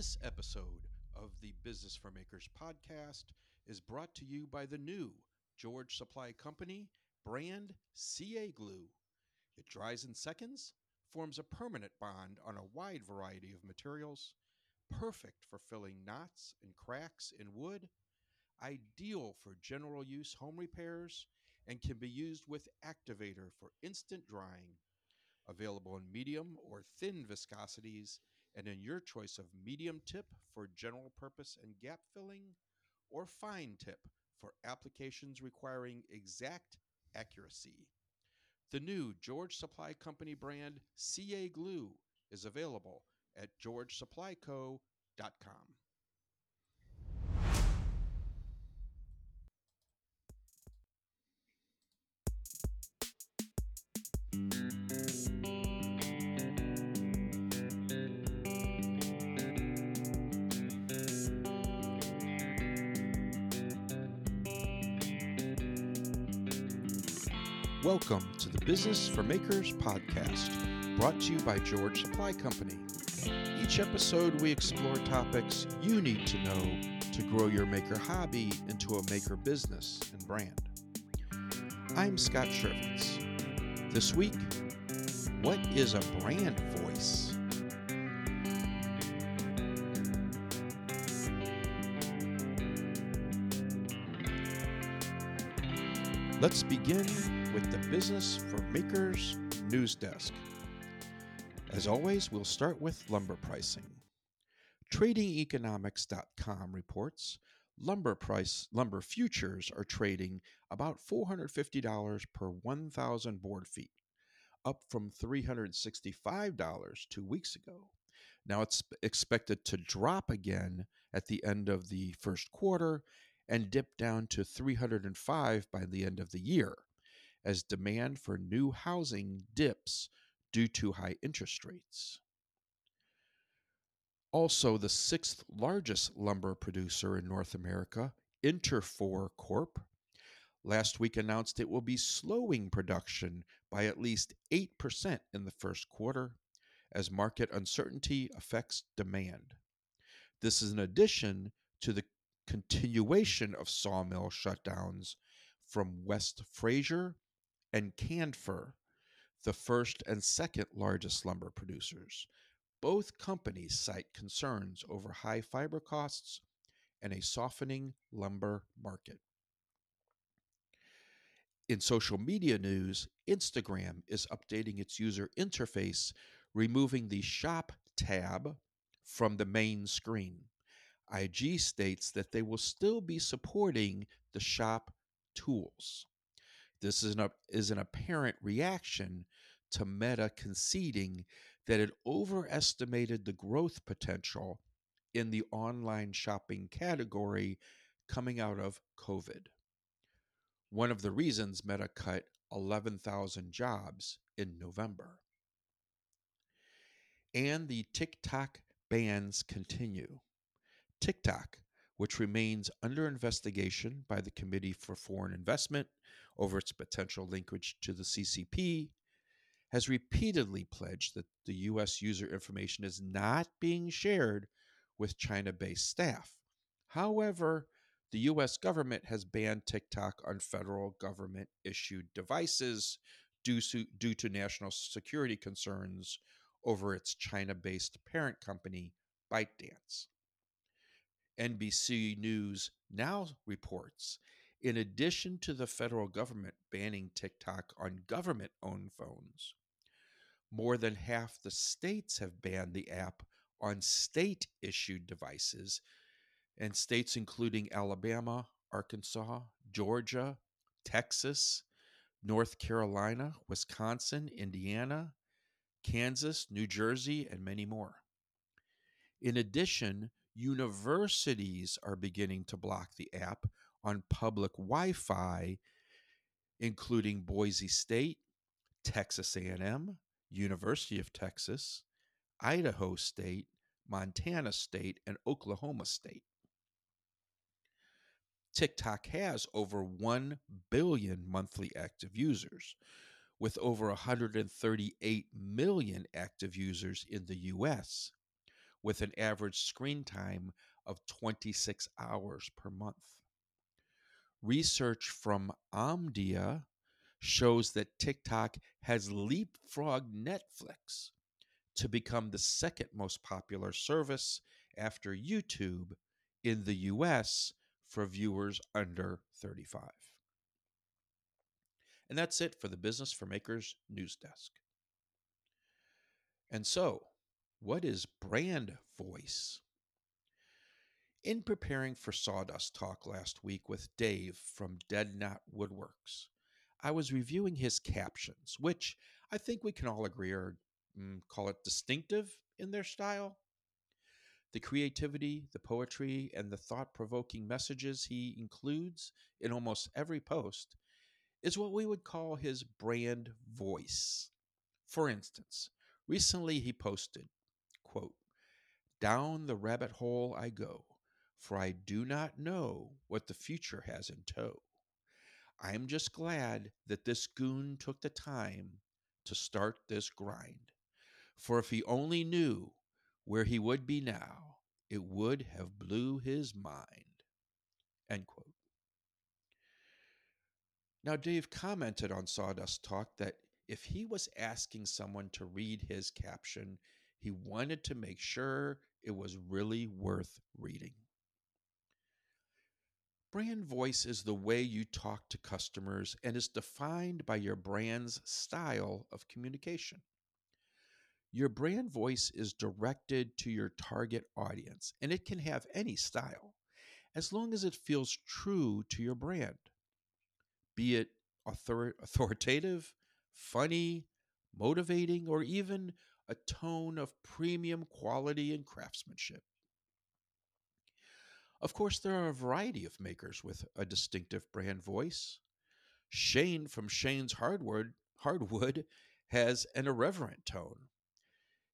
This episode of the Business for Makers podcast is brought to you by the new George Supply Company brand CA Glue. It dries in seconds, forms a permanent bond on a wide variety of materials, perfect for filling knots and cracks in wood, ideal for general use home repairs, and can be used with activator for instant drying. Available in medium or thin viscosities and in your choice of medium tip for general purpose and gap filling, or fine tip for applications requiring exact accuracy. The new George Supply Company brand CA Glue is available at georgesupplyco.com. Welcome to the Business for Makers podcast, brought to you by George Supply Company. Each episode, we explore topics you need to know to grow your maker hobby into a maker business and brand. I'm Scott Chervitz. This week, what is a brand voice? Let's begin with the Business for Makers news desk. As always, we'll start with lumber pricing. TradingEconomics.com reports lumber price lumber futures are trading about $450 per 1,000 board feet, up from $365 two weeks ago. Now it's expected to drop again at the end of the first quarter and dip down to 305 by the end of the year as demand for new housing dips due to high interest rates. Also, the sixth largest lumber producer in North America, Interfor Corp, last week announced it will be slowing production by at least 8% in the first quarter as market uncertainty affects demand. This is in addition to the continuation of sawmill shutdowns from West Fraser and Canfor, the first and second largest lumber producers. Both companies cite concerns over high fiber costs and a softening lumber market. In social media news, Instagram is updating its user interface, removing the Shop tab from the main screen. IG states that they will still be supporting the Shop tools. This is an, is an apparent reaction to Meta conceding that it overestimated the growth potential in the online shopping category coming out of COVID. One of the reasons Meta cut 11,000 jobs in November. And the TikTok bans continue. TikTok, which remains under investigation by the Committee for Foreign Investment over its potential linkage to the CCP, has repeatedly pledged that the U.S. user information is not being shared with China based staff. However, the U.S. government has banned TikTok on federal government issued devices due to, due to national security concerns over its China based parent company, ByteDance. NBC News now reports in addition to the federal government banning TikTok on government owned phones, more than half the states have banned the app on state issued devices, and states including Alabama, Arkansas, Georgia, Texas, North Carolina, Wisconsin, Indiana, Kansas, New Jersey, and many more. In addition, universities are beginning to block the app on public Wi-Fi, including Boise State, Texas A&M, University of Texas, Idaho State, Montana State, and Oklahoma State. TikTok has over 1 billion monthly active users, with over 138 million active users in the US, with an average screen time of 26 hours per month. Research from Omdia shows that TikTok has leapfrogged Netflix to become the second most popular service after YouTube in the US for viewers under 35. And that's it for the Business for Makers news desk. And so, what is brand voice? In preparing for Sawdust Talk last week with Dave from Dead Knot Woodworks, I was reviewing his captions, which I think we can all agree are, mm, call it distinctive in their style. The creativity, the poetry, and the thought provoking messages he includes in almost every post is what we would call his brand voice. For instance, recently he posted, quote, Down the rabbit hole I go, for I do not know what the future has in tow. I am just glad that this goon took the time to start this grind. For if he only knew where he would be now, it would have blew his mind. End quote. Now, Dave commented on Sawdust Talk that if he was asking someone to read his caption, he wanted to make sure it was really worth reading. Brand voice is the way you talk to customers and is defined by your brand's style of communication. Your brand voice is directed to your target audience, and it can have any style, as long as it feels true to your brand. Be it author- authoritative, funny, motivating, or even a tone of premium quality and craftsmanship. Of course, there are a variety of makers with a distinctive brand voice. Shane from Shane's Hardwood, Hardwood has an irreverent tone.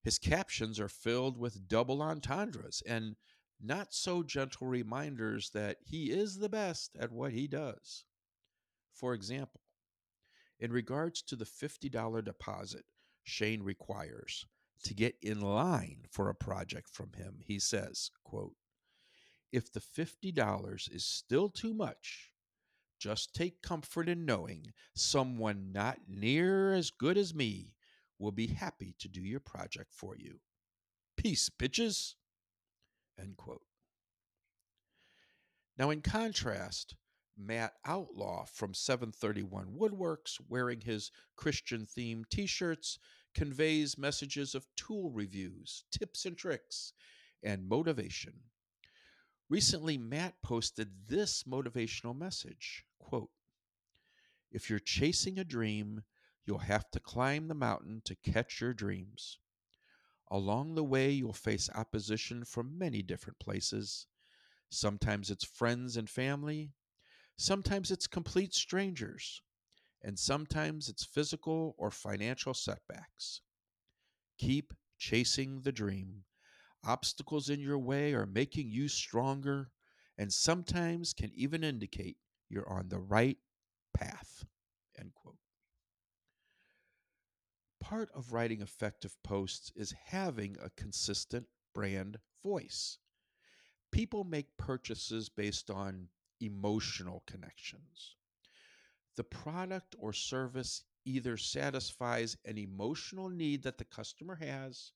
His captions are filled with double entendres and not so gentle reminders that he is the best at what he does. For example, in regards to the $50 deposit Shane requires to get in line for a project from him, he says, quote, if the $50 is still too much, just take comfort in knowing someone not near as good as me will be happy to do your project for you. Peace, bitches. End quote. Now, in contrast, Matt Outlaw from 731 Woodworks, wearing his Christian themed t shirts, conveys messages of tool reviews, tips and tricks, and motivation. Recently, Matt posted this motivational message quote, If you're chasing a dream, You'll have to climb the mountain to catch your dreams. Along the way, you'll face opposition from many different places. Sometimes it's friends and family, sometimes it's complete strangers, and sometimes it's physical or financial setbacks. Keep chasing the dream. Obstacles in your way are making you stronger and sometimes can even indicate you're on the right path. End quote part of writing effective posts is having a consistent brand voice. People make purchases based on emotional connections. The product or service either satisfies an emotional need that the customer has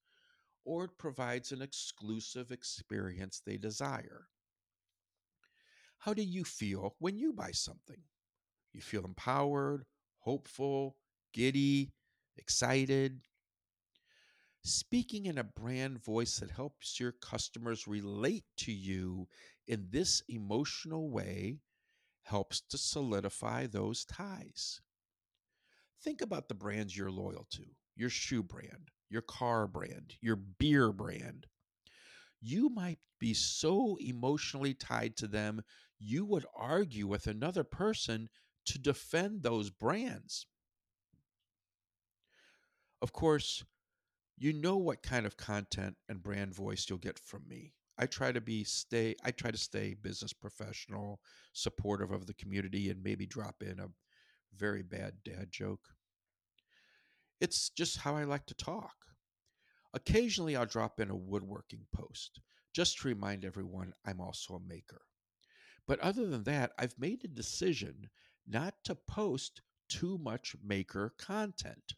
or it provides an exclusive experience they desire. How do you feel when you buy something? You feel empowered, hopeful, giddy, excited. Speaking in a brand voice that helps your customers relate to you in this emotional way helps to solidify those ties. Think about the brands you're loyal to your shoe brand, your car brand, your beer brand. You might be so emotionally tied to them, you would argue with another person to defend those brands. Of course, you know what kind of content and brand voice you'll get from me. I try to be stay I try to stay business professional, supportive of the community and maybe drop in a very bad dad joke. It's just how I like to talk. Occasionally, I'll drop in a woodworking post just to remind everyone I'm also a maker. But other than that, I've made a decision not to post too much maker content.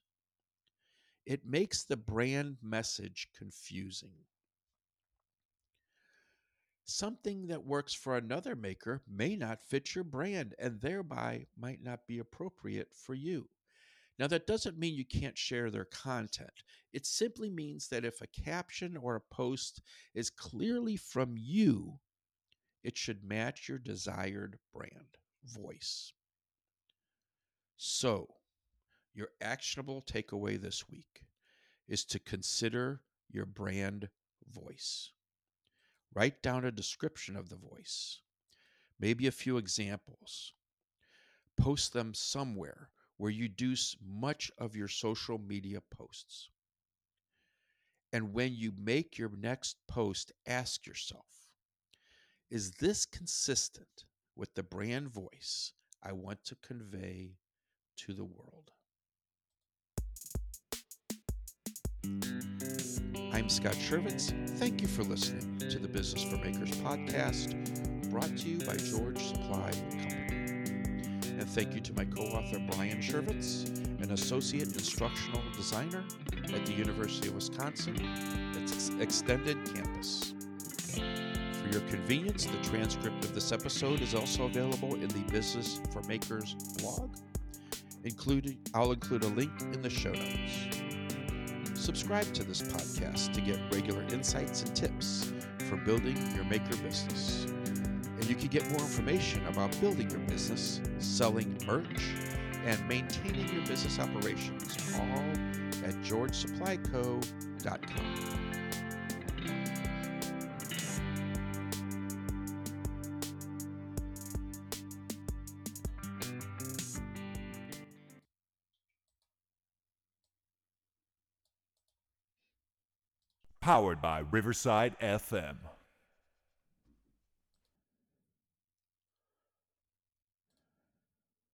It makes the brand message confusing. Something that works for another maker may not fit your brand and thereby might not be appropriate for you. Now, that doesn't mean you can't share their content. It simply means that if a caption or a post is clearly from you, it should match your desired brand voice. So, your actionable takeaway this week is to consider your brand voice. Write down a description of the voice, maybe a few examples. Post them somewhere where you do much of your social media posts. And when you make your next post, ask yourself Is this consistent with the brand voice I want to convey to the world? I'm Scott Chervitz. Thank you for listening to the Business for Makers podcast, brought to you by George Supply Company. And thank you to my co author, Brian Chervitz, an associate instructional designer at the University of Wisconsin, its extended campus. For your convenience, the transcript of this episode is also available in the Business for Makers blog. Including, I'll include a link in the show notes. Subscribe to this podcast to get regular insights and tips for building your maker business. You can get more information about building your business, selling merch, and maintaining your business operations all at georgesupplyco.com. Powered by Riverside FM.